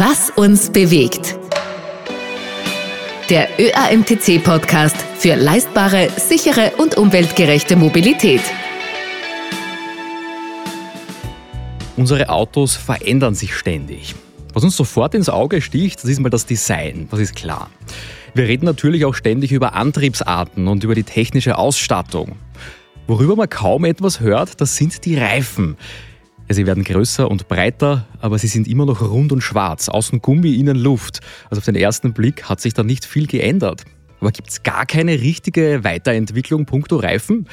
Was uns bewegt. Der ÖAMTC-Podcast für leistbare, sichere und umweltgerechte Mobilität. Unsere Autos verändern sich ständig. Was uns sofort ins Auge sticht, das ist mal das Design, das ist klar. Wir reden natürlich auch ständig über Antriebsarten und über die technische Ausstattung. Worüber man kaum etwas hört, das sind die Reifen. Ja, sie werden größer und breiter, aber sie sind immer noch rund und schwarz. Außen Gummi, innen Luft. Also auf den ersten Blick hat sich da nicht viel geändert. Aber gibt es gar keine richtige Weiterentwicklung puncto Reifen?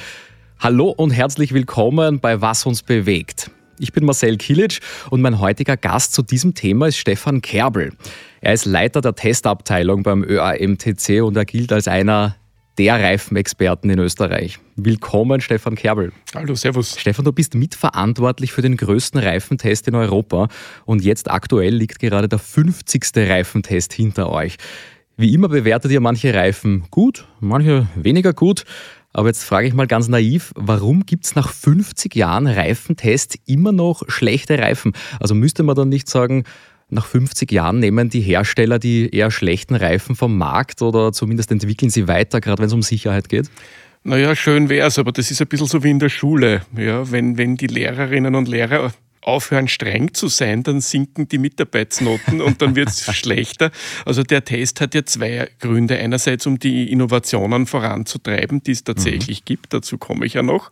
Hallo und herzlich willkommen bei Was uns bewegt. Ich bin Marcel Kilic und mein heutiger Gast zu diesem Thema ist Stefan Kerbel. Er ist Leiter der Testabteilung beim ÖAMTC und er gilt als einer der Reifenexperten in Österreich. Willkommen, Stefan Kerbel. Hallo, Servus. Stefan, du bist mitverantwortlich für den größten Reifentest in Europa und jetzt aktuell liegt gerade der 50. Reifentest hinter euch. Wie immer bewertet ihr manche Reifen gut, manche weniger gut. Aber jetzt frage ich mal ganz naiv, warum gibt es nach 50 Jahren Reifentest immer noch schlechte Reifen? Also müsste man dann nicht sagen, nach 50 Jahren nehmen die Hersteller die eher schlechten Reifen vom Markt oder zumindest entwickeln sie weiter, gerade wenn es um Sicherheit geht? Naja, schön wäre es, aber das ist ein bisschen so wie in der Schule. Ja, wenn, wenn die Lehrerinnen und Lehrer aufhören, streng zu sein, dann sinken die Mitarbeitsnoten und dann wird es schlechter. Also der Test hat ja zwei Gründe. Einerseits, um die Innovationen voranzutreiben, die es tatsächlich mhm. gibt, dazu komme ich ja noch.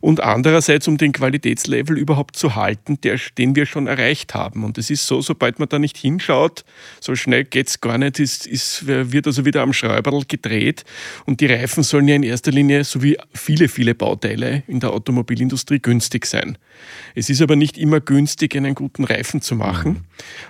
Und andererseits, um den Qualitätslevel überhaupt zu halten, der, den wir schon erreicht haben. Und es ist so, sobald man da nicht hinschaut, so schnell geht es gar nicht, ist, ist, wird also wieder am Schreiberl gedreht. Und die Reifen sollen ja in erster Linie, so wie viele, viele Bauteile in der Automobilindustrie, günstig sein. Es ist aber nicht immer immer günstig, einen guten Reifen zu machen. Mhm.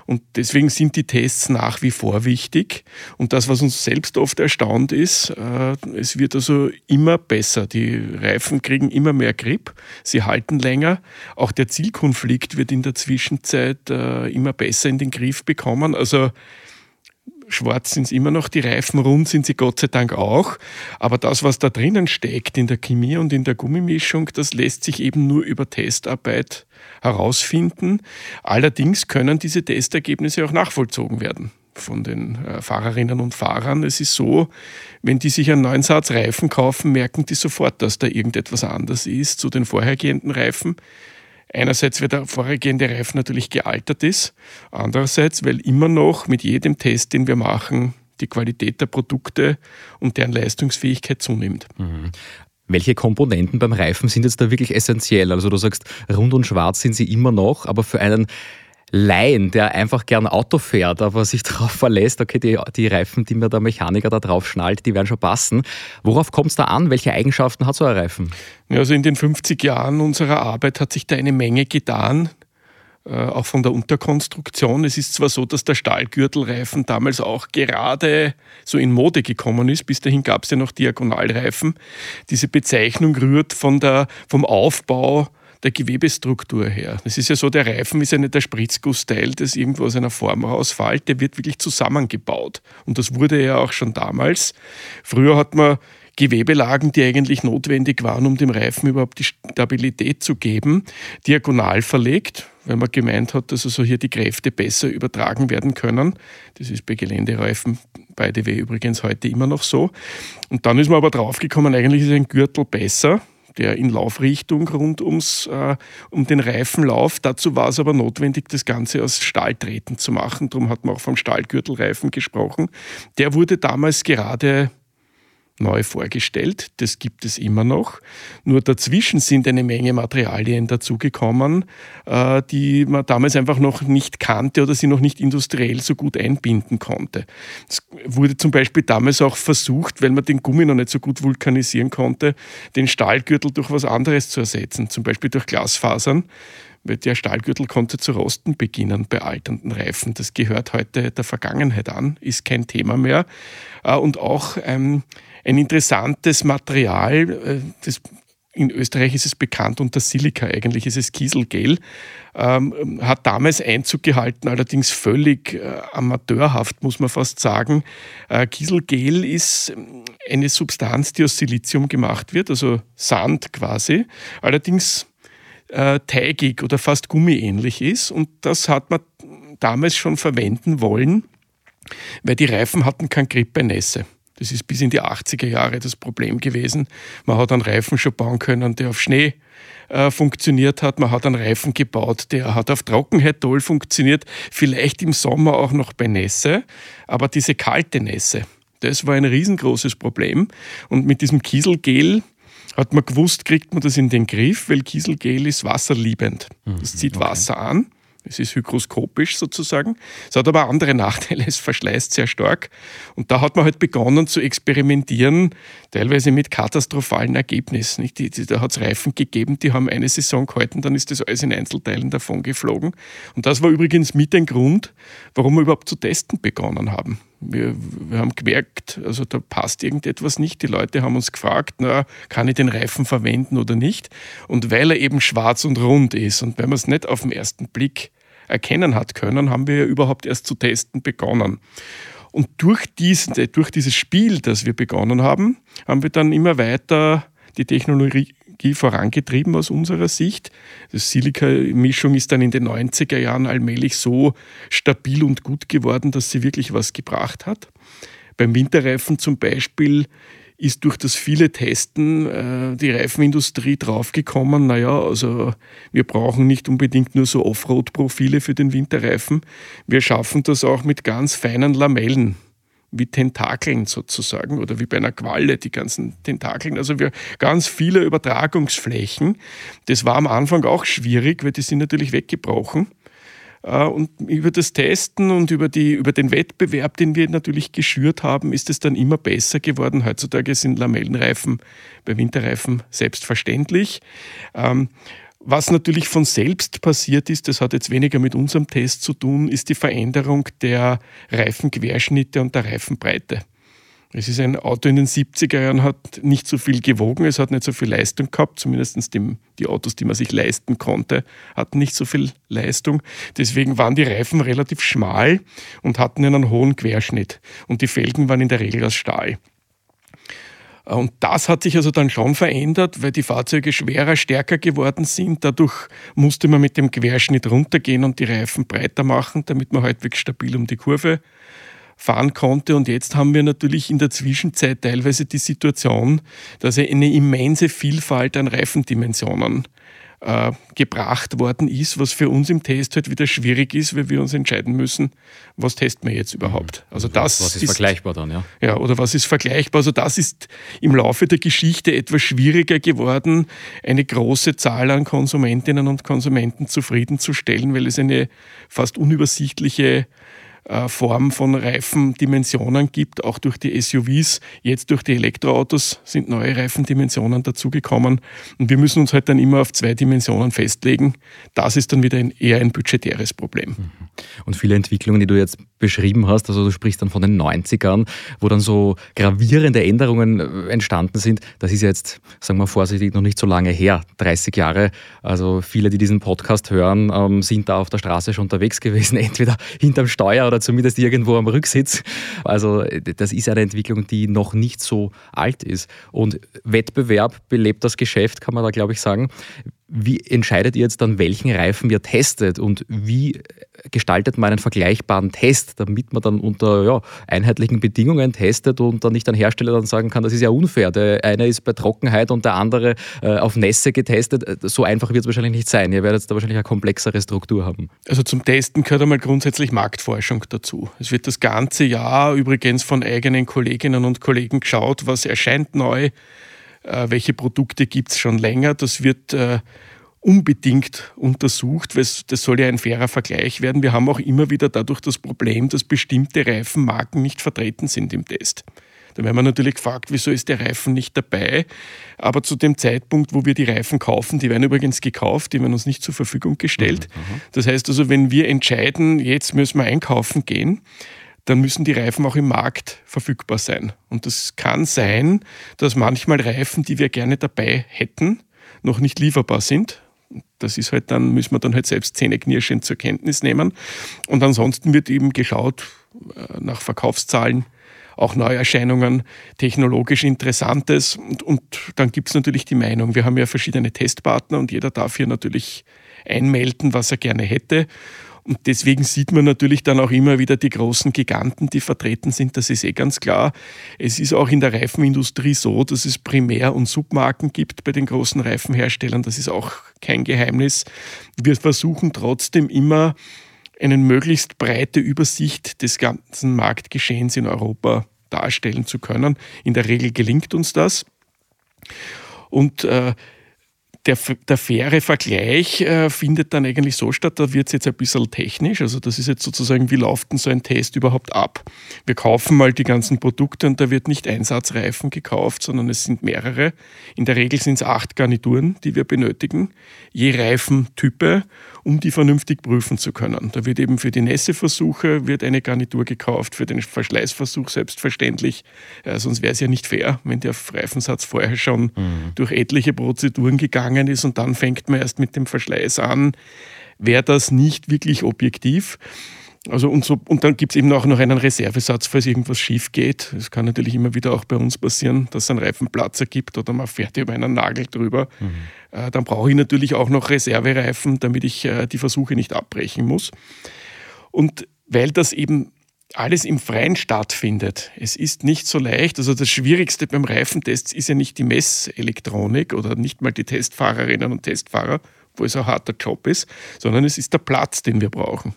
Und deswegen sind die Tests nach wie vor wichtig. Und das, was uns selbst oft erstaunt ist, äh, es wird also immer besser. Die Reifen kriegen immer mehr Grip, sie halten länger. Auch der Zielkonflikt wird in der Zwischenzeit äh, immer besser in den Griff bekommen. Also Schwarz sind es immer noch, die Reifen rund sind sie Gott sei Dank auch. Aber das, was da drinnen steckt in der Chemie und in der Gummimischung, das lässt sich eben nur über Testarbeit herausfinden. Allerdings können diese Testergebnisse auch nachvollzogen werden von den äh, Fahrerinnen und Fahrern. Es ist so, wenn die sich einen neuen Satz Reifen kaufen, merken die sofort, dass da irgendetwas anders ist zu den vorhergehenden Reifen. Einerseits, weil der vorhergehende Reifen natürlich gealtert ist, andererseits, weil immer noch mit jedem Test, den wir machen, die Qualität der Produkte und deren Leistungsfähigkeit zunimmt. Mhm. Welche Komponenten beim Reifen sind jetzt da wirklich essentiell? Also du sagst, rund und schwarz sind sie immer noch, aber für einen Laien, der einfach gern Auto fährt, aber sich darauf verlässt, okay, die, die Reifen, die mir der Mechaniker da drauf schnallt, die werden schon passen. Worauf kommt es da an? Welche Eigenschaften hat so ein Reifen? Also in den 50 Jahren unserer Arbeit hat sich da eine Menge getan. Äh, auch von der Unterkonstruktion. Es ist zwar so, dass der Stahlgürtelreifen damals auch gerade so in Mode gekommen ist. Bis dahin gab es ja noch Diagonalreifen. Diese Bezeichnung rührt von der, vom Aufbau der Gewebestruktur her. Es ist ja so, der Reifen ist ja nicht der Spritzgussteil, das irgendwo aus einer Form rausfällt, der wird wirklich zusammengebaut. Und das wurde ja auch schon damals. Früher hat man Gewebelagen, die eigentlich notwendig waren, um dem Reifen überhaupt die Stabilität zu geben, diagonal verlegt, weil man gemeint hat, dass also hier die Kräfte besser übertragen werden können. Das ist bei Geländereifen bei DW übrigens heute immer noch so. Und dann ist man aber draufgekommen, eigentlich ist ein Gürtel besser, der in Laufrichtung rund ums, äh, um den Reifenlauf. Dazu war es aber notwendig, das Ganze aus Stahltreten zu machen. Darum hat man auch vom Stahlgürtelreifen gesprochen. Der wurde damals gerade neu vorgestellt. Das gibt es immer noch. Nur dazwischen sind eine Menge Materialien dazugekommen, äh, die man damals einfach noch nicht kannte oder sie noch nicht industriell so gut einbinden konnte. Es wurde zum Beispiel damals auch versucht, weil man den Gummi noch nicht so gut vulkanisieren konnte, den Stahlgürtel durch was anderes zu ersetzen, zum Beispiel durch Glasfasern weil der Stahlgürtel konnte zu rosten beginnen bei alternden Reifen. Das gehört heute der Vergangenheit an, ist kein Thema mehr. Äh, und auch ähm, ein interessantes Material, äh, das in Österreich ist es bekannt unter Silica, eigentlich ist es Kieselgel, ähm, hat damals Einzug gehalten, allerdings völlig äh, amateurhaft, muss man fast sagen. Äh, Kieselgel ist ähm, eine Substanz, die aus Silizium gemacht wird, also Sand quasi. Allerdings äh, teigig oder fast gummiähnlich ist. Und das hat man damals schon verwenden wollen, weil die Reifen hatten kein Grip bei Nässe. Das ist bis in die 80er Jahre das Problem gewesen. Man hat einen Reifen schon bauen können, der auf Schnee äh, funktioniert hat. Man hat einen Reifen gebaut, der hat auf Trockenheit toll funktioniert, vielleicht im Sommer auch noch bei Nässe, aber diese kalte Nässe, das war ein riesengroßes Problem. Und mit diesem Kieselgel hat man gewusst, kriegt man das in den Griff, weil Kieselgel ist wasserliebend. Das mhm, zieht okay. Wasser an. Es ist hygroskopisch sozusagen. Es hat aber andere Nachteile, es verschleißt sehr stark. Und da hat man halt begonnen zu experimentieren, teilweise mit katastrophalen Ergebnissen. Die, die, da hat es Reifen gegeben, die haben eine Saison gehalten, dann ist das alles in Einzelteilen davon geflogen. Und das war übrigens mit ein Grund, warum wir überhaupt zu testen begonnen haben. Wir, wir, haben gemerkt, also da passt irgendetwas nicht. Die Leute haben uns gefragt, na, kann ich den Reifen verwenden oder nicht? Und weil er eben schwarz und rund ist und wenn man es nicht auf den ersten Blick erkennen hat können, haben wir ja überhaupt erst zu testen begonnen. Und durch, diese, durch dieses Spiel, das wir begonnen haben, haben wir dann immer weiter die Technologie vorangetrieben aus unserer Sicht. Die Silika-Mischung ist dann in den 90er Jahren allmählich so stabil und gut geworden, dass sie wirklich was gebracht hat. Beim Winterreifen zum Beispiel ist durch das viele Testen äh, die Reifenindustrie draufgekommen, naja, also wir brauchen nicht unbedingt nur so Offroad-Profile für den Winterreifen, wir schaffen das auch mit ganz feinen Lamellen wie Tentakeln sozusagen oder wie bei einer Qualle, die ganzen Tentakeln. Also wir ganz viele Übertragungsflächen. Das war am Anfang auch schwierig, weil die sind natürlich weggebrochen. Äh, und über das Testen und über, die, über den Wettbewerb, den wir natürlich geschürt haben, ist es dann immer besser geworden. Heutzutage sind Lamellenreifen bei Winterreifen selbstverständlich. Ähm, was natürlich von selbst passiert ist, das hat jetzt weniger mit unserem Test zu tun, ist die Veränderung der Reifenquerschnitte und der Reifenbreite. Es ist ein Auto in den 70er Jahren, hat nicht so viel gewogen, es hat nicht so viel Leistung gehabt, zumindest die, die Autos, die man sich leisten konnte, hatten nicht so viel Leistung. Deswegen waren die Reifen relativ schmal und hatten einen hohen Querschnitt. Und die Felgen waren in der Regel aus Stahl. Und das hat sich also dann schon verändert, weil die Fahrzeuge schwerer, stärker geworden sind. Dadurch musste man mit dem Querschnitt runtergehen und die Reifen breiter machen, damit man halbwegs stabil um die Kurve fahren konnte. Und jetzt haben wir natürlich in der Zwischenzeit teilweise die Situation, dass eine immense Vielfalt an Reifendimensionen äh, gebracht worden ist, was für uns im Test halt wieder schwierig ist, weil wir uns entscheiden müssen, was testen wir jetzt überhaupt. Mhm. Also das was ist, ist vergleichbar dann, ja? Ja, oder was ist vergleichbar? Also das ist im Laufe der Geschichte etwas schwieriger geworden, eine große Zahl an Konsumentinnen und Konsumenten zufriedenzustellen, weil es eine fast unübersichtliche äh, Form von Reifendimensionen gibt, auch durch die SUVs. Jetzt durch die Elektroautos sind neue Reifendimensionen dazugekommen. Und wir müssen uns halt dann immer auf zwei Dimensionen festlegen. Das ist dann wieder ein, eher ein budgetäres Problem. Mhm. Und viele Entwicklungen, die du jetzt beschrieben hast, also du sprichst dann von den 90ern, wo dann so gravierende Änderungen äh, entstanden sind, das ist jetzt, sagen wir vorsichtig, noch nicht so lange her, 30 Jahre. Also viele, die diesen Podcast hören, ähm, sind da auf der Straße schon unterwegs gewesen, entweder hinterm Steuer oder zumindest irgendwo am Rücksitz. Also das ist eine Entwicklung, die noch nicht so alt ist. Und Wettbewerb belebt das Geschäft, kann man da, glaube ich, sagen. Wie entscheidet ihr jetzt dann, welchen Reifen ihr testet und wie gestaltet man einen vergleichbaren Test, damit man dann unter ja, einheitlichen Bedingungen testet und dann nicht ein Hersteller dann sagen kann, das ist ja unfair. Der eine ist bei Trockenheit und der andere äh, auf Nässe getestet. So einfach wird es wahrscheinlich nicht sein. Ihr werdet da wahrscheinlich eine komplexere Struktur haben. Also zum Testen gehört einmal grundsätzlich Marktforschung dazu. Es wird das ganze Jahr übrigens von eigenen Kolleginnen und Kollegen geschaut, was erscheint neu äh, welche Produkte gibt es schon länger. Das wird äh, unbedingt untersucht, weil das soll ja ein fairer Vergleich werden. Wir haben auch immer wieder dadurch das Problem, dass bestimmte Reifenmarken nicht vertreten sind im Test. Da werden wir natürlich gefragt, wieso ist der Reifen nicht dabei? Aber zu dem Zeitpunkt, wo wir die Reifen kaufen, die werden übrigens gekauft, die werden uns nicht zur Verfügung gestellt. Mhm, das heißt also, wenn wir entscheiden, jetzt müssen wir einkaufen gehen, dann müssen die Reifen auch im Markt verfügbar sein. Und das kann sein, dass manchmal Reifen, die wir gerne dabei hätten, noch nicht lieferbar sind. Das ist halt dann, müssen wir dann halt selbst zähneknirschend zur Kenntnis nehmen. Und ansonsten wird eben geschaut äh, nach Verkaufszahlen, auch Neuerscheinungen, technologisch Interessantes. Und, und dann gibt es natürlich die Meinung. Wir haben ja verschiedene Testpartner und jeder darf hier natürlich einmelden, was er gerne hätte. Und deswegen sieht man natürlich dann auch immer wieder die großen Giganten, die vertreten sind. Das ist eh ganz klar. Es ist auch in der Reifenindustrie so, dass es Primär- und Submarken gibt bei den großen Reifenherstellern. Das ist auch kein Geheimnis. Wir versuchen trotzdem immer eine möglichst breite Übersicht des ganzen Marktgeschehens in Europa darstellen zu können. In der Regel gelingt uns das. Und äh, der, der faire Vergleich äh, findet dann eigentlich so statt, da wird es jetzt ein bisschen technisch. Also das ist jetzt sozusagen, wie läuft denn so ein Test überhaupt ab? Wir kaufen mal die ganzen Produkte und da wird nicht Einsatzreifen gekauft, sondern es sind mehrere. In der Regel sind es acht Garnituren, die wir benötigen, je Reifentype, um die vernünftig prüfen zu können. Da wird eben für die Nässeversuche wird eine Garnitur gekauft, für den Verschleißversuch selbstverständlich. Äh, sonst wäre es ja nicht fair, wenn der Reifensatz vorher schon mhm. durch etliche Prozeduren gegangen gegangen ist und dann fängt man erst mit dem Verschleiß an, wäre das nicht wirklich objektiv. Also und, so, und dann gibt es eben auch noch einen Reservesatz, falls irgendwas schief geht. Es kann natürlich immer wieder auch bei uns passieren, dass es einen Reifenplatzer gibt oder man fährt über einen Nagel drüber. Mhm. Äh, dann brauche ich natürlich auch noch Reservereifen, damit ich äh, die Versuche nicht abbrechen muss. Und weil das eben alles im Freien stattfindet. Es ist nicht so leicht. Also das Schwierigste beim Reifentest ist ja nicht die Messelektronik oder nicht mal die Testfahrerinnen und Testfahrer, wo es ein harter Job ist, sondern es ist der Platz, den wir brauchen.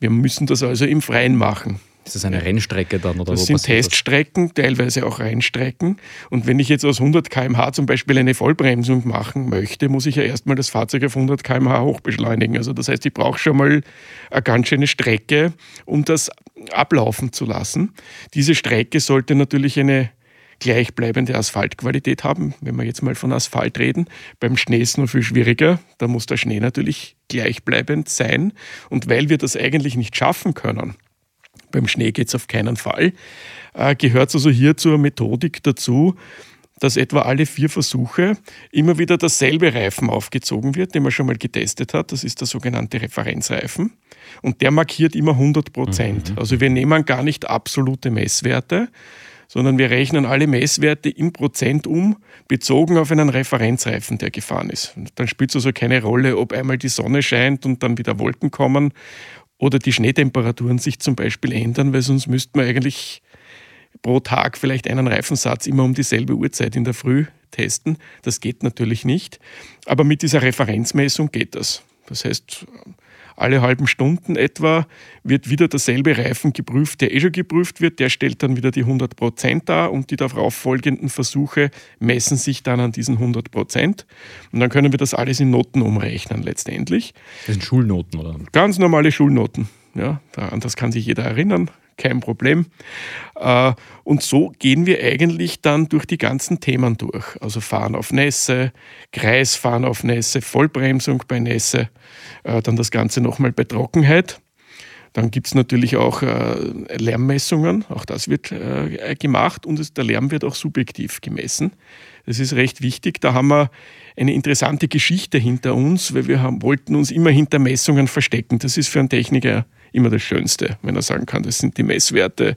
Wir müssen das also im Freien machen. Ist das eine Rennstrecke dann? Oder das sind Teststrecken, das? teilweise auch Rennstrecken. Und wenn ich jetzt aus 100 km/h zum Beispiel eine Vollbremsung machen möchte, muss ich ja erstmal das Fahrzeug auf 100 km/h hochbeschleunigen. Also das heißt, ich brauche schon mal eine ganz schöne Strecke, um das ablaufen zu lassen. Diese Strecke sollte natürlich eine gleichbleibende Asphaltqualität haben. Wenn wir jetzt mal von Asphalt reden, beim Schnee ist es noch viel schwieriger. Da muss der Schnee natürlich gleichbleibend sein. Und weil wir das eigentlich nicht schaffen können, beim Schnee geht es auf keinen Fall. Äh, gehört also hier zur Methodik dazu, dass etwa alle vier Versuche immer wieder dasselbe Reifen aufgezogen wird, den man schon mal getestet hat. Das ist der sogenannte Referenzreifen. Und der markiert immer 100 Prozent. Mhm. Also wir nehmen gar nicht absolute Messwerte, sondern wir rechnen alle Messwerte in Prozent um, bezogen auf einen Referenzreifen, der gefahren ist. Und dann spielt es also keine Rolle, ob einmal die Sonne scheint und dann wieder Wolken kommen oder die Schneetemperaturen sich zum Beispiel ändern, weil sonst müsste man eigentlich pro Tag vielleicht einen Reifensatz immer um dieselbe Uhrzeit in der Früh testen. Das geht natürlich nicht. Aber mit dieser Referenzmessung geht das. Das heißt, alle halben Stunden etwa wird wieder derselbe Reifen geprüft, der eh schon geprüft wird. Der stellt dann wieder die 100 Prozent dar und die darauf folgenden Versuche messen sich dann an diesen 100 Prozent. Und dann können wir das alles in Noten umrechnen letztendlich. Das sind Schulnoten, oder? Ganz normale Schulnoten. Ja, an das kann sich jeder erinnern kein Problem. Äh, und so gehen wir eigentlich dann durch die ganzen Themen durch. Also Fahren auf Nässe, Kreisfahren auf Nässe, Vollbremsung bei Nässe, äh, dann das Ganze nochmal bei Trockenheit. Dann gibt es natürlich auch äh, Lärmmessungen, auch das wird gemacht und der Lärm wird auch subjektiv gemessen. Das ist recht wichtig. Da haben wir eine interessante Geschichte hinter uns, weil wir haben, wollten uns immer hinter Messungen verstecken. Das ist für einen Techniker immer das Schönste, wenn er sagen kann, das sind die Messwerte,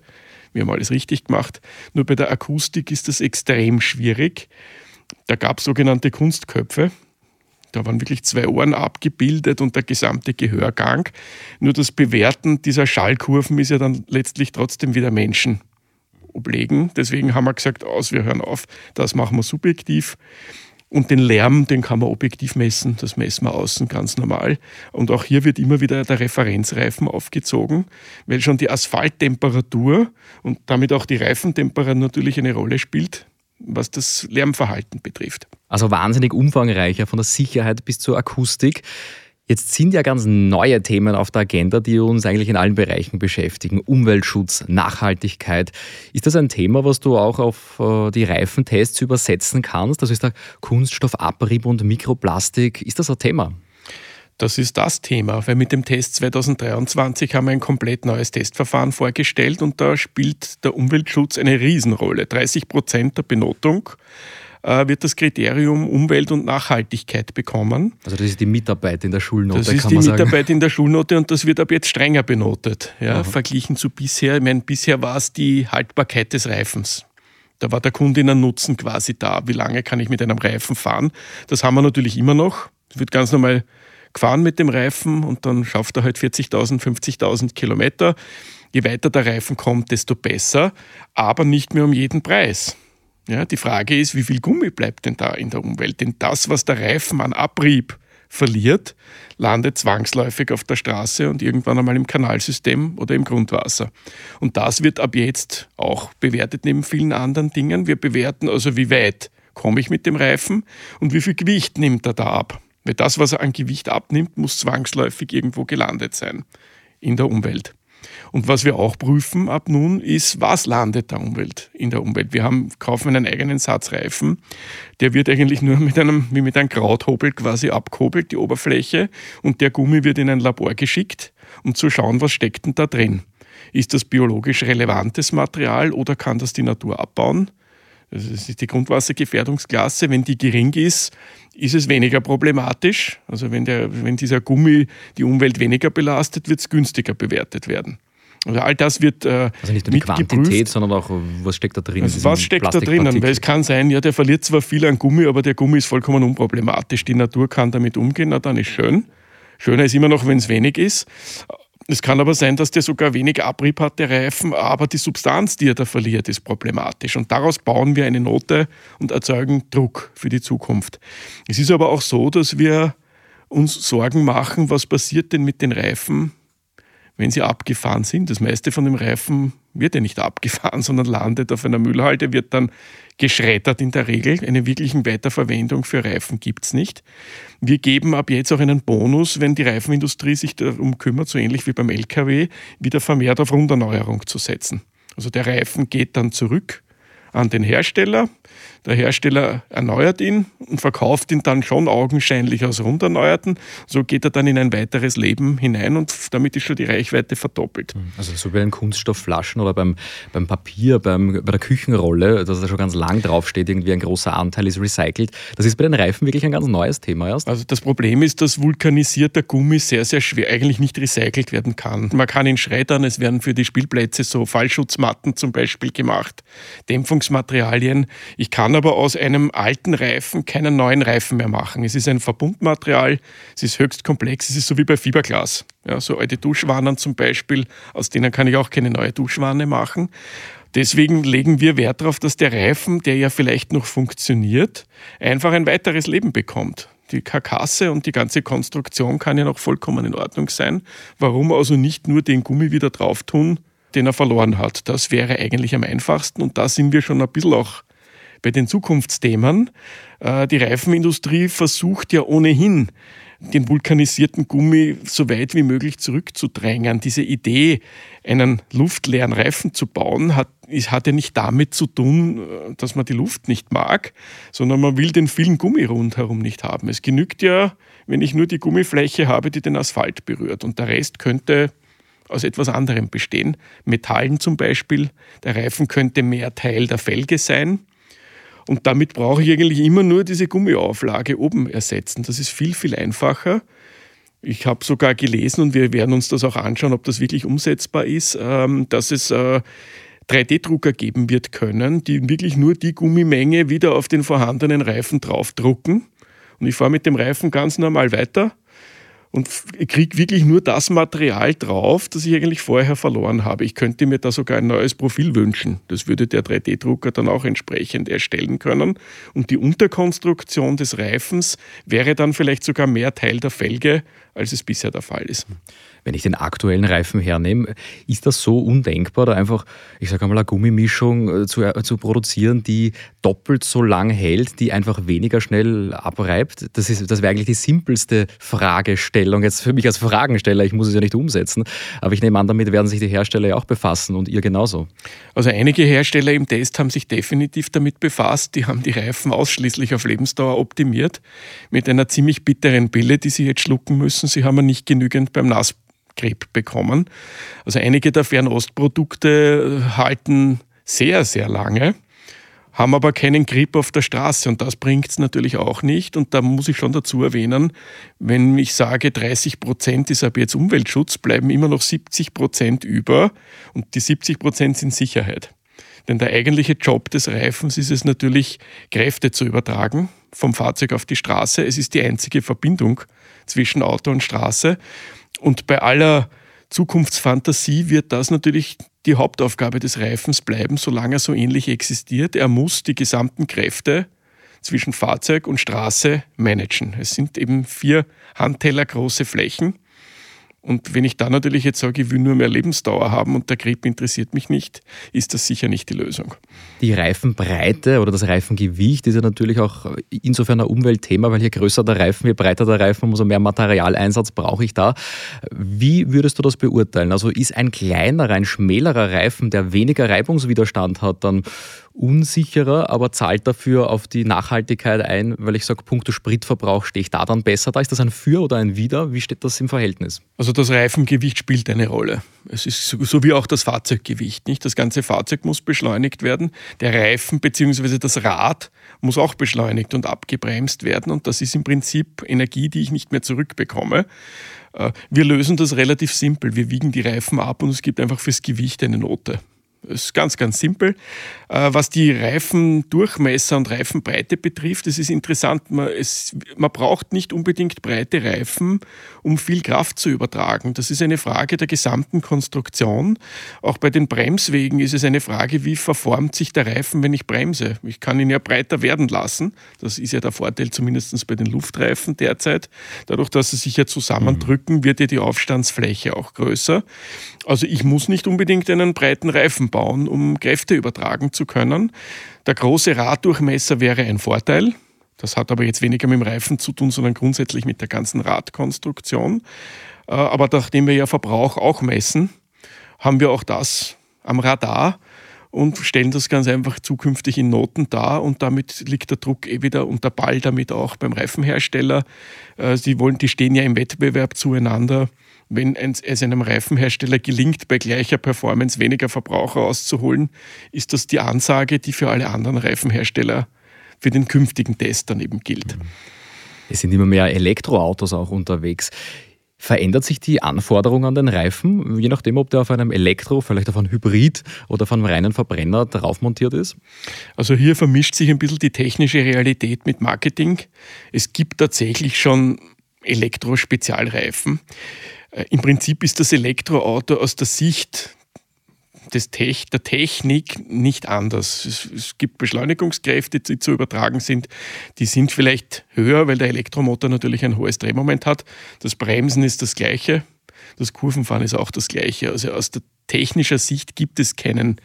wir haben alles richtig gemacht. Nur bei der Akustik ist das extrem schwierig. Da gab es sogenannte Kunstköpfe. Da waren wirklich zwei Ohren abgebildet und der gesamte Gehörgang. Nur das Bewerten dieser Schallkurven ist ja dann letztlich trotzdem wieder Menschen oblegen. Deswegen haben wir gesagt, aus, wir hören auf, das machen wir subjektiv. Und den Lärm, den kann man objektiv messen, das messen wir außen ganz normal. Und auch hier wird immer wieder der Referenzreifen aufgezogen, weil schon die Asphalttemperatur und damit auch die Reifentemperatur natürlich eine Rolle spielt, was das Lärmverhalten betrifft. Also wahnsinnig umfangreicher von der Sicherheit bis zur Akustik. Jetzt sind ja ganz neue Themen auf der Agenda, die uns eigentlich in allen Bereichen beschäftigen. Umweltschutz, Nachhaltigkeit. Ist das ein Thema, was du auch auf äh, die Reifentests übersetzen kannst? Das ist der Kunststoffabrieb und Mikroplastik. Ist das ein Thema? Das ist das Thema, weil mit dem Test 2023 haben wir ein komplett neues Testverfahren vorgestellt und da spielt der Umweltschutz eine Riesenrolle. 30 Prozent der Benotung äh, wird das Kriterium Umwelt und Nachhaltigkeit bekommen. Also das ist die Mitarbeit in der Schulnote. Das ist die Mitarbeit in der Schulnote und das wird ab jetzt strenger benotet, ja, verglichen zu bisher. Ich meine, bisher war es die Haltbarkeit des Reifens. Da war der Kundinnen-Nutzen quasi da. Wie lange kann ich mit einem Reifen fahren? Das haben wir natürlich immer noch. Es wird ganz normal gefahren mit dem Reifen und dann schafft er halt 40.000, 50.000 Kilometer. Je weiter der Reifen kommt, desto besser, aber nicht mehr um jeden Preis. Ja, die Frage ist, wie viel Gummi bleibt denn da in der Umwelt? Denn das, was der Reifen an Abrieb verliert, landet zwangsläufig auf der Straße und irgendwann einmal im Kanalsystem oder im Grundwasser. Und das wird ab jetzt auch bewertet neben vielen anderen Dingen. Wir bewerten also, wie weit komme ich mit dem Reifen und wie viel Gewicht nimmt er da ab. Weil das, was er an Gewicht abnimmt, muss zwangsläufig irgendwo gelandet sein in der Umwelt. Und was wir auch prüfen ab nun ist, was landet der Umwelt in der Umwelt. Wir haben, kaufen einen eigenen Satz Reifen, der wird eigentlich nur mit einem, wie mit einem Krauthobel quasi abgehobelt, die Oberfläche, und der Gummi wird in ein Labor geschickt, um zu schauen, was steckt denn da drin. Ist das biologisch relevantes Material oder kann das die Natur abbauen? Das ist die Grundwassergefährdungsklasse. Wenn die gering ist, ist es weniger problematisch. Also wenn, der, wenn dieser Gummi die Umwelt weniger belastet, wird es günstiger bewertet werden. Also all das wird äh, Also nicht nur die Quantität, geprüft. sondern auch, was steckt da drin? Also was steckt da drinnen? Weil es kann sein, ja, der verliert zwar viel an Gummi, aber der Gummi ist vollkommen unproblematisch. Die Natur kann damit umgehen, na dann ist schön. Schöner ist immer noch, wenn es wenig ist. Es kann aber sein, dass der sogar wenig Abrieb hat, der Reifen, aber die Substanz, die er da verliert, ist problematisch. Und daraus bauen wir eine Note und erzeugen Druck für die Zukunft. Es ist aber auch so, dass wir uns Sorgen machen, was passiert denn mit den Reifen, wenn sie abgefahren sind. Das meiste von dem Reifen wird ja nicht abgefahren, sondern landet auf einer Müllhalde, wird dann geschreddert in der Regel. Eine wirklichen Weiterverwendung für Reifen gibt es nicht. Wir geben ab jetzt auch einen Bonus, wenn die Reifenindustrie sich darum kümmert, so ähnlich wie beim Lkw, wieder vermehrt auf Runderneuerung zu setzen. Also der Reifen geht dann zurück an den Hersteller. Der Hersteller erneuert ihn und verkauft ihn dann schon augenscheinlich als runderneuerten. So geht er dann in ein weiteres Leben hinein und damit ist schon die Reichweite verdoppelt. Hm, also so wie bei den Kunststoffflaschen oder beim, beim Papier, beim, bei der Küchenrolle, dass da schon ganz lang draufsteht, irgendwie ein großer Anteil ist recycelt. Das ist bei den Reifen wirklich ein ganz neues Thema erst. Also das Problem ist, dass vulkanisierter Gummi sehr, sehr schwer eigentlich nicht recycelt werden kann. Man kann ihn schreddern, es werden für die Spielplätze so Fallschutzmatten zum Beispiel gemacht, Dämpfungsmaterialien. Ich kann kann aber aus einem alten Reifen keinen neuen Reifen mehr machen. Es ist ein Verbundmaterial, es ist höchst komplex, es ist so wie bei Fiberglas. Ja, so alte Duschwannen zum Beispiel, aus denen kann ich auch keine neue Duschwanne machen. Deswegen legen wir Wert darauf, dass der Reifen, der ja vielleicht noch funktioniert, einfach ein weiteres Leben bekommt. Die Karkasse und die ganze Konstruktion kann ja noch vollkommen in Ordnung sein. Warum also nicht nur den Gummi wieder drauf tun, den er verloren hat? Das wäre eigentlich am einfachsten und da sind wir schon ein bisschen auch bei den Zukunftsthemen. Äh, die Reifenindustrie versucht ja ohnehin, den vulkanisierten Gummi so weit wie möglich zurückzudrängen. Diese Idee, einen luftleeren Reifen zu bauen, hat, hat ja nicht damit zu tun, äh, dass man die Luft nicht mag, sondern man will den vielen Gummi rundherum nicht haben. Es genügt ja, wenn ich nur die Gummifläche habe, die den Asphalt berührt. Und der Rest könnte aus etwas anderem bestehen. Metallen zum Beispiel. Der Reifen könnte mehr Teil der Felge sein. Und damit brauche ich eigentlich immer nur diese Gummiauflage oben ersetzen. Das ist viel, viel einfacher. Ich habe sogar gelesen und wir werden uns das auch anschauen, ob das wirklich umsetzbar ist, ähm, dass es 3D-Drucker äh, geben wird können, die wirklich nur die Gummimenge wieder auf den vorhandenen Reifen draufdrucken. Und ich fahre mit dem Reifen ganz normal weiter und kriege wirklich nur das Material drauf, das ich eigentlich vorher verloren habe. Ich könnte mir da sogar ein neues Profil wünschen. Das würde der 3D-Drucker dann auch entsprechend erstellen können. Und die Unterkonstruktion des Reifens wäre dann vielleicht sogar mehr Teil der Felge, als es bisher der Fall ist. Wenn ich den aktuellen Reifen hernehme, ist das so undenkbar, da einfach, ich sage einmal, eine Gummimischung äh, zu, äh, zu produzieren, die doppelt so lang hält, die einfach weniger schnell abreibt? Das, das wäre eigentlich die simpelste Fragestellung. Jetzt für mich als Fragensteller, ich muss es ja nicht umsetzen, aber ich nehme an, damit werden sich die Hersteller ja auch befassen und ihr genauso. Also einige Hersteller im Test haben sich definitiv damit befasst. Die haben die Reifen ausschließlich auf Lebensdauer optimiert, mit einer ziemlich bitteren Pille, die sie jetzt schlucken müssen. Sie haben nicht genügend beim Nass Grip bekommen. Also einige der Fernostprodukte halten sehr, sehr lange. haben aber keinen Grip auf der Straße und das bringt es natürlich auch nicht. Und da muss ich schon dazu erwähnen, wenn ich sage, 30 Prozent ist ab jetzt Umweltschutz, bleiben immer noch 70 Prozent über und die 70 Prozent sind Sicherheit. Denn der eigentliche Job des Reifens ist es natürlich, Kräfte zu übertragen vom Fahrzeug auf die Straße. Es ist die einzige Verbindung zwischen Auto und Straße. Und bei aller Zukunftsfantasie wird das natürlich die Hauptaufgabe des Reifens bleiben, solange er so ähnlich existiert. Er muss die gesamten Kräfte zwischen Fahrzeug und Straße managen. Es sind eben vier Handteller große Flächen und wenn ich da natürlich jetzt sage, ich will nur mehr Lebensdauer haben und der Grip interessiert mich nicht, ist das sicher nicht die Lösung. Die Reifenbreite oder das Reifengewicht ist ja natürlich auch insofern ein Umweltthema, weil je größer der Reifen, je breiter der Reifen, umso mehr Materialeinsatz brauche ich da. Wie würdest du das beurteilen? Also ist ein kleinerer, ein schmälerer Reifen, der weniger Reibungswiderstand hat, dann unsicherer, aber zahlt dafür auf die Nachhaltigkeit ein, weil ich sage, punkto Spritverbrauch stehe ich da dann besser da? Ist das ein Für oder ein Wider? Wie steht das im Verhältnis? Also das Reifengewicht spielt eine Rolle. Es ist so wie auch das Fahrzeuggewicht. Nicht? Das ganze Fahrzeug muss beschleunigt werden. Der Reifen bzw. das Rad muss auch beschleunigt und abgebremst werden. Und das ist im Prinzip Energie, die ich nicht mehr zurückbekomme. Äh, wir lösen das relativ simpel. Wir wiegen die Reifen ab und es gibt einfach fürs Gewicht eine Note. Das ist ganz, ganz simpel. Äh, was die Reifendurchmesser und Reifenbreite betrifft, das ist interessant. Man, es, man braucht nicht unbedingt breite Reifen, um viel Kraft zu übertragen. Das ist eine Frage der gesamten Konstruktion. Auch bei den Bremswegen ist es eine Frage, wie verformt sich der Reifen, wenn ich bremse. Ich kann ihn ja breiter werden lassen. Das ist ja der Vorteil zumindest bei den Luftreifen derzeit. Dadurch, dass sie sich ja zusammendrücken, wird ja die Aufstandsfläche auch größer. Also ich muss nicht unbedingt einen breiten Reifen bauen, um Kräfte übertragen zu können. Der große Raddurchmesser wäre ein Vorteil. Das hat aber jetzt weniger mit dem Reifen zu tun, sondern grundsätzlich mit der ganzen Radkonstruktion. Äh, aber nachdem wir ja Verbrauch auch messen, haben wir auch das am Radar und stellen das ganz einfach zukünftig in Noten dar und damit liegt der Druck eh wieder und der Ball damit auch beim Reifenhersteller. Äh, sie wollen, die stehen ja im Wettbewerb zueinander wenn es einem Reifenhersteller gelingt, bei gleicher Performance weniger Verbraucher auszuholen, ist das die Ansage, die für alle anderen Reifenhersteller für den künftigen Test dann eben gilt. Es sind immer mehr Elektroautos auch unterwegs. Verändert sich die Anforderung an den Reifen, je nachdem, ob der auf einem Elektro, vielleicht auf einem Hybrid oder auf einem reinen Verbrenner drauf montiert ist? Also hier vermischt sich ein bisschen die technische Realität mit Marketing. Es gibt tatsächlich schon Elektro-Spezialreifen. Äh, Im Prinzip ist das Elektroauto aus der Sicht des Tech, der Technik nicht anders. Es, es, gibt Beschleunigungskräfte, die zu übertragen sind. Die sind vielleicht höher, weil der Elektromotor natürlich ein hohes Drehmoment hat. Das Bremsen ist das gleiche. Das Kurvenfahren ist auch das gleiche. Also aus der technischer Sicht gibt es keinen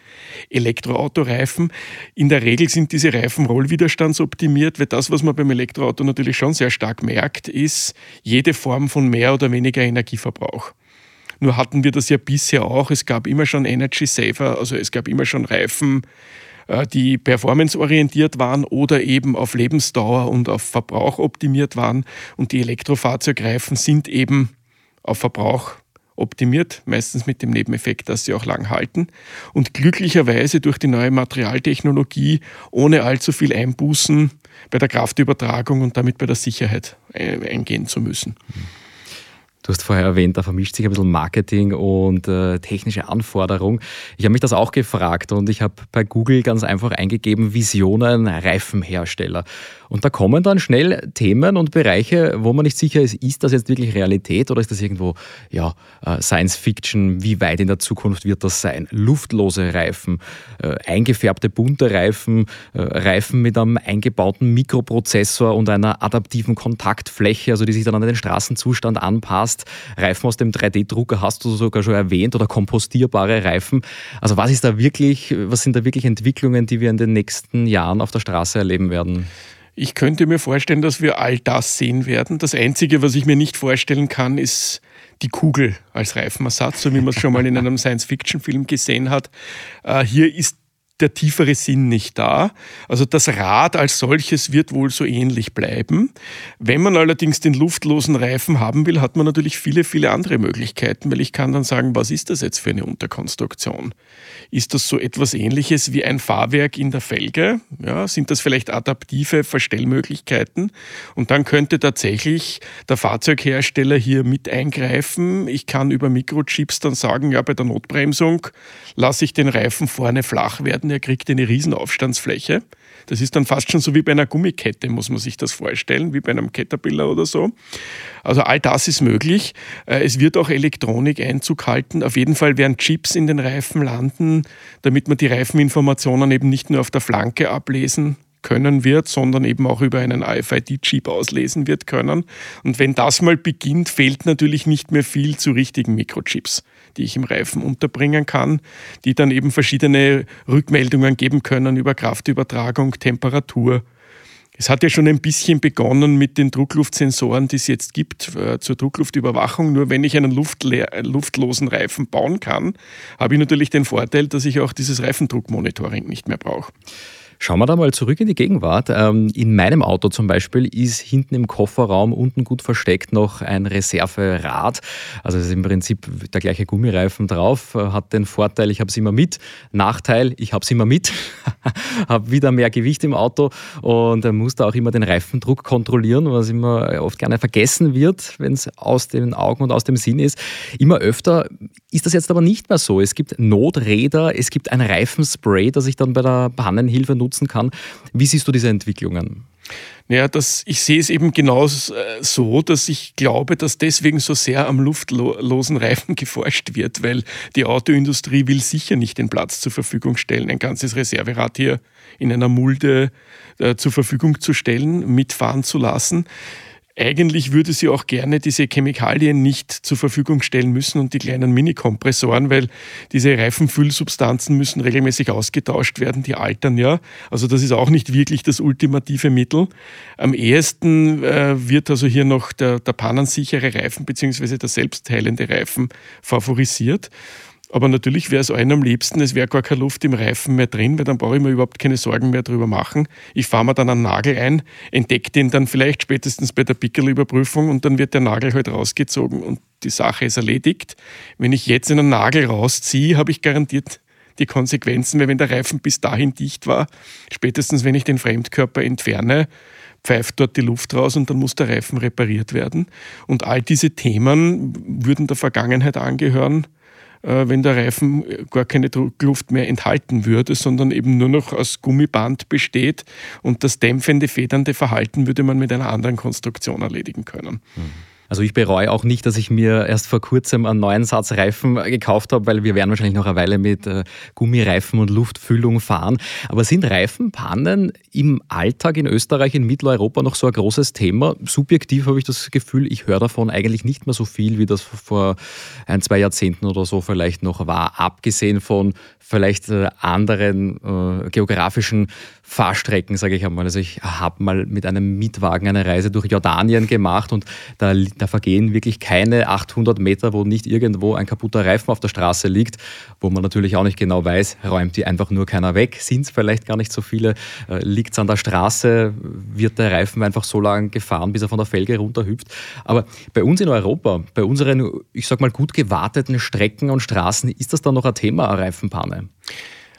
Elektroautoreifen. In der Regel sind diese Reifen rollwiderstandsoptimiert, weil das, was man beim Elektroauto natürlich schon sehr stark merkt, ist jede Form von mehr oder weniger Energieverbrauch. Nur hatten wir das ja bisher auch. Es gab immer schon Energy Saver, also es gab immer schon Reifen, äh, die performanceorientiert waren oder eben auf Lebensdauer und auf Verbrauch optimiert waren. Und die Elektrofahrzeugreifen sind eben auf Verbrauch optimiert, meistens mit dem Nebeneffekt, dass sie auch lang halten. Und glücklicherweise durch die neue Materialtechnologie ohne allzu viel Einbußen bei der Kraftübertragung und damit bei der Sicherheit eingehen zu müssen. Du hast vorher erwähnt, da vermischt sich ein bisschen Marketing und äh, technische Anforderung. Ich habe mich das auch gefragt und ich habe bei Google ganz einfach eingegeben Visionen Reifenhersteller. Und da kommen dann schnell Themen und Bereiche, wo man nicht sicher ist, ist das jetzt wirklich Realität oder ist das irgendwo ja, äh, Science Fiction? Wie weit in der Zukunft wird das sein? Luftlose Reifen, äh, eingefärbte bunte Reifen, äh, Reifen mit einem eingebauten Mikroprozessor und einer adaptiven Kontaktfläche, also die sich dann an den Straßenzustand anpasst. Reifen aus dem 3D-Drucker hast du sogar schon erwähnt oder kompostierbare Reifen. Also was ist da wirklich, was sind da wirklich Entwicklungen, die wir in den nächsten Jahren auf der Straße erleben werden? Ich könnte mir vorstellen, dass wir all das sehen werden. Das Einzige, was ich mir nicht vorstellen kann, ist die Kugel als Reifenersatz, so wie man es schon mal in einem Science-Fiction-Film gesehen hat. Äh, hier ist der tiefere Sinn nicht da. Also das Rad als solches wird wohl so ähnlich bleiben. Wenn man allerdings den luftlosen Reifen haben will, hat man natürlich viele, viele andere Möglichkeiten, weil ich kann dann sagen, was ist das jetzt für eine Unterkonstruktion? Ist das so etwas ähnliches wie ein Fahrwerk in der Felge? Ja, sind das vielleicht adaptive Verstellmöglichkeiten? Und dann könnte tatsächlich der Fahrzeughersteller hier mit eingreifen. Ich kann über Mikrochips dann sagen, ja, bei der Notbremsung lasse ich den Reifen vorne flach werden, er kriegt eine riesen Aufstandsfläche. Das ist dann fast schon so wie bei einer Gummikette, muss man sich das vorstellen, wie bei einem Caterpillar oder so. Also all das ist möglich. Äh, es wird auch Elektronik Einzug halten. Auf jeden Fall werden Chips in den Reifen landen, damit man die Reifeninformationen eben nicht nur auf der Flanke ablesen können wird, sondern eben auch über einen RFID-Chip auslesen wird können. Und wenn das mal beginnt, fehlt natürlich nicht mehr viel zu richtigen Mikrochips, die ich im Reifen unterbringen kann, die dann eben verschiedene Rückmeldungen geben können über Kraftübertragung, Temperatur. Es hat ja schon ein bisschen begonnen mit den Druckluftsensoren, die es jetzt gibt äh, zur Druckluftüberwachung. Nur wenn ich einen luftlosen Reifen bauen kann, habe ich natürlich den Vorteil, dass ich auch dieses Reifendruckmonitoring nicht mehr brauche. Schauen wir da mal zurück in die Gegenwart. Ähm, in meinem Auto zum Beispiel ist hinten im Kofferraum unten gut versteckt noch ein Reserverad. Also es ist im Prinzip der gleiche Gummireifen drauf. Hat den Vorteil, ich habe es immer mit. Nachteil, ich habe es immer mit. habe wieder mehr Gewicht im Auto und muss da auch immer den Reifendruck kontrollieren, was immer oft gerne vergessen wird, wenn es aus den Augen und aus dem Sinn ist. Immer öfter ist das jetzt aber nicht mehr so. Es gibt Noträder, es gibt ein Reifenspray, das ich dann bei der Pannenhilfe nutze nutzen kann. Wie siehst du diese Entwicklungen? Naja, das, ich sehe es eben genau äh, so, dass ich glaube, dass deswegen so sehr am luftlosen Reifen geforscht wird, weil die Autoindustrie will sicher nicht den Platz zur Verfügung stellen, ein ganzes Reserverad hier in einer Mulde äh, zur Verfügung zu stellen, mitfahren zu lassen. Eigentlich würde sie auch gerne diese Chemikalien nicht zur Verfügung stellen müssen und die kleinen Mini-Kompressoren, weil diese Reifenfüllsubstanzen müssen regelmäßig ausgetauscht werden, die altern ja. Also das ist auch nicht wirklich das ultimative Mittel. Am ehesten äh, wird also hier noch der, der pannensichere Reifen bzw. der selbstheilende Reifen favorisiert. Aber natürlich wäre es allen am liebsten, es wäre gar keine Luft im Reifen mehr drin, weil dann brauche ich mir überhaupt keine Sorgen mehr darüber machen. Ich fahre mir dann einen Nagel ein, entdecke den dann vielleicht spätestens bei der Pickelüberprüfung und dann wird der Nagel halt rausgezogen und die Sache ist erledigt. Wenn ich jetzt einen Nagel rausziehe, habe ich garantiert die Konsequenzen, weil wenn der Reifen bis dahin dicht war, spätestens wenn ich den Fremdkörper entferne, pfeift dort die Luft raus und dann muss der Reifen repariert werden. Und all diese Themen würden der Vergangenheit angehören wenn der Reifen gar keine Druckluft mehr enthalten würde, sondern eben nur noch aus Gummiband besteht und das dämpfende, federnde Verhalten würde man mit einer anderen Konstruktion erledigen können. Mhm. Also ich bereue auch nicht, dass ich mir erst vor kurzem einen neuen Satz Reifen gekauft habe, weil wir werden wahrscheinlich noch eine Weile mit äh, Gummireifen und Luftfüllung fahren. Aber sind Reifenpannen im Alltag in Österreich, in Mitteleuropa noch so ein großes Thema? Subjektiv habe ich das Gefühl, ich höre davon eigentlich nicht mehr so viel, wie das vor ein, zwei Jahrzehnten oder so vielleicht noch war, abgesehen von vielleicht äh, anderen äh, geografischen Fahrstrecken, sage ich einmal. Also ich habe mal mit einem Mietwagen eine Reise durch Jordanien gemacht und da, da, vergehen wirklich keine 800 Meter, wo nicht irgendwo ein kaputter Reifen auf der Straße liegt, wo man natürlich auch nicht genau weiß, räumt die einfach nur keiner weg, sind es vielleicht gar nicht so viele, äh, liegt es an der Straße, wird der Reifen einfach so lange gefahren, bis er von der Felge runterhüpft. Aber bei uns in Europa, bei unseren, ich sag mal, gut gewarteten Strecken und Straßen, ist das dann noch ein Thema, eine Reifenpanne?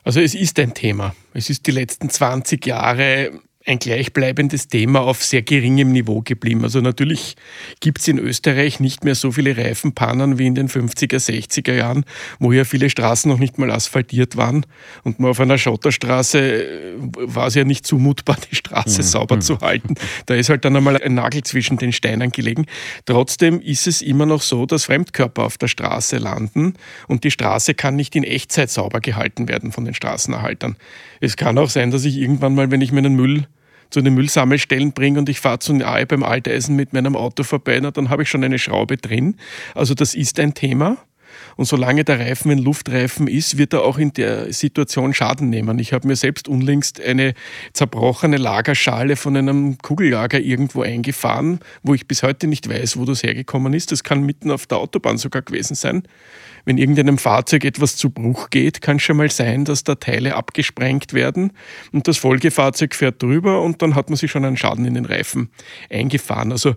Also es ist ein Thema. Es ist die letzten 20 Jahre ein gleichbleibendes Thema auf sehr geringem Niveau geblieben. Also natürlich gibt es in Österreich nicht mehr so viele Reifenpannen wie in den 50er, 60er Jahren, wo ja viele Straßen noch nicht mal asphaltiert waren und man auf einer Schotterstraße äh, war es ja nicht zumutbar, die Straße mhm. sauber mhm. zu halten. Da ist halt dann einmal ein Nagel zwischen den Steinen gelegen. Trotzdem ist es immer noch so, dass Fremdkörper auf der Straße landen und die Straße kann nicht in Echtzeit sauber gehalten werden von den Straßenerhaltern. Es kann auch sein, dass ich irgendwann mal, wenn ich meinen Müll zu den Müllsammelstellen bringe und ich fahre zu nahe beim Alteisen mit meinem Auto vorbei, na, dann habe ich schon eine Schraube drin. Also das ist ein Thema. Und solange der Reifen ein Luftreifen ist, wird er auch in der Situation Schaden nehmen. Ich habe mir selbst unlängst eine zerbrochene Lagerschale von einem Kugellager irgendwo eingefahren, wo ich bis heute nicht weiß, wo das hergekommen ist. Das kann mitten auf der Autobahn sogar gewesen sein. Wenn irgendeinem Fahrzeug etwas zu Bruch geht, kann schon mal sein, dass da Teile abgesprengt werden und das Folgefahrzeug fährt drüber und dann hat man sich schon einen Schaden in den Reifen eingefahren. Also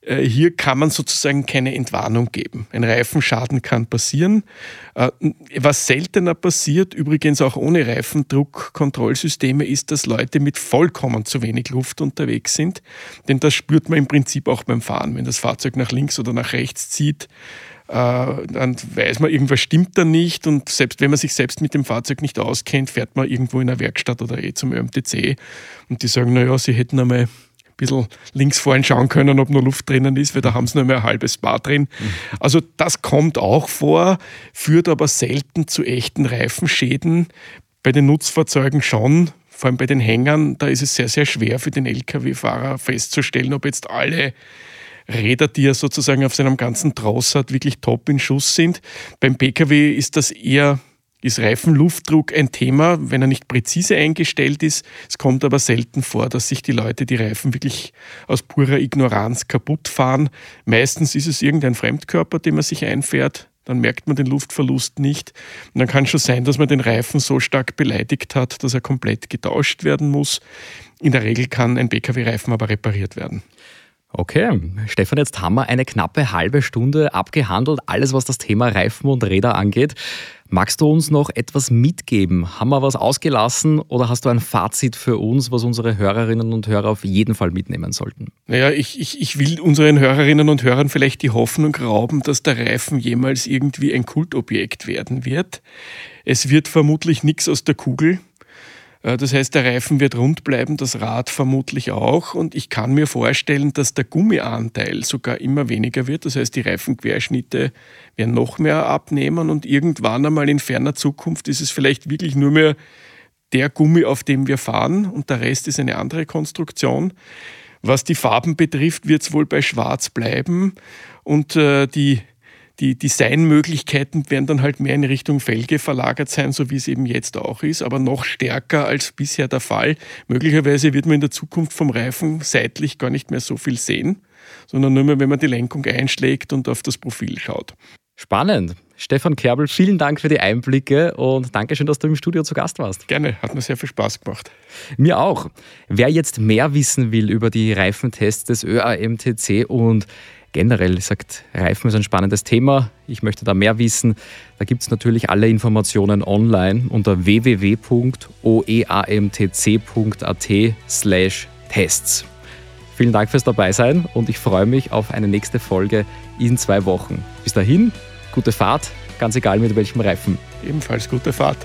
äh, hier kann man sozusagen keine Entwarnung geben. Ein Reifenschaden kann passieren. Äh, was seltener passiert, übrigens auch ohne Reifendruckkontrollsysteme, ist, dass Leute mit vollkommen zu wenig Luft unterwegs sind. Denn das spürt man im Prinzip auch beim Fahren. Wenn das Fahrzeug nach links oder nach rechts zieht, äh, dann weiß man, irgendwas stimmt da nicht und selbst wenn man sich selbst mit dem Fahrzeug nicht auskennt, fährt man irgendwo in einer Werkstatt oder eh zum ÖMTC und die sagen, naja, sie hätten einmal ein bisschen links vorhin schauen können, ob noch Luft drinnen ist, weil da haben sie nur mehr ein halbes Bar drin. Mhm. Also das kommt auch vor, führt aber selten zu echten Reifenschäden. Bei den Nutzfahrzeugen schon, vor allem bei den Hängern, da ist es sehr, sehr schwer für den Lkw-Fahrer festzustellen, ob jetzt alle Räder, die er sozusagen auf seinem ganzen Tross hat, wirklich top in Schuss sind. Beim Pkw ist das eher ist Reifenluftdruck ein Thema, wenn er nicht präzise eingestellt ist. Es kommt aber selten vor, dass sich die Leute die Reifen wirklich aus purer Ignoranz kaputt fahren. Meistens ist es irgendein Fremdkörper, den man sich einfährt. Dann merkt man den Luftverlust nicht. Und dann kann schon sein, dass man den Reifen so stark beleidigt hat, dass er komplett getauscht werden muss. In der Regel kann ein Pkw-Reifen aber repariert werden. Okay, Stefan, jetzt haben wir eine knappe halbe Stunde abgehandelt, alles was das Thema Reifen und Räder angeht. Magst du uns noch etwas mitgeben? Haben wir was ausgelassen oder hast du ein Fazit für uns, was unsere Hörerinnen und Hörer auf jeden Fall mitnehmen sollten? Naja, ich, ich, ich will unseren Hörerinnen und Hörern vielleicht die Hoffnung rauben, dass der Reifen jemals irgendwie ein Kultobjekt werden wird. Es wird vermutlich nichts aus der Kugel. Äh, das heißt, der Reifen wird rund bleiben, das Rad vermutlich auch. Und ich kann mir vorstellen, dass der Gummianteil sogar immer weniger wird. Das heißt, die Reifenquerschnitte werden noch mehr abnehmen und irgendwann einmal in ferner Zukunft ist es vielleicht wirklich nur mehr der Gummi, auf dem wir fahren und der Rest ist eine andere Konstruktion. Was die Farben betrifft, wird es wohl bei Schwarz bleiben und äh, die die Designmöglichkeiten werden dann halt mehr in Richtung Felge verlagert sein, so wie es eben jetzt auch ist, aber noch stärker als bisher der Fall. Möglicherweise wird man in der Zukunft vom Reifen seitlich gar nicht mehr so viel sehen, sondern nur mehr, wenn man die Lenkung einschlägt und auf das Profil schaut. Spannend. Stefan Kerbel, vielen Dank für die Einblicke und danke schön, dass du im Studio zu Gast warst. Gerne, hat mir sehr viel Spaß gemacht. Mir auch. Wer jetzt mehr wissen will über die Reifentests des ÖAMTC und generell sagt, Reifen ist ein spannendes Thema. Ich möchte da mehr wissen. Da gibt es natürlich alle Informationen online unter www.oeamtc.at slash Tests. Vielen Dank fürs Dabeisein und ich freue mich auf eine nächste Folge in zwei Wochen. Bis dahin, gute Fahrt, ganz egal mit welchem Reifen. Ebenfalls gute Fahrt.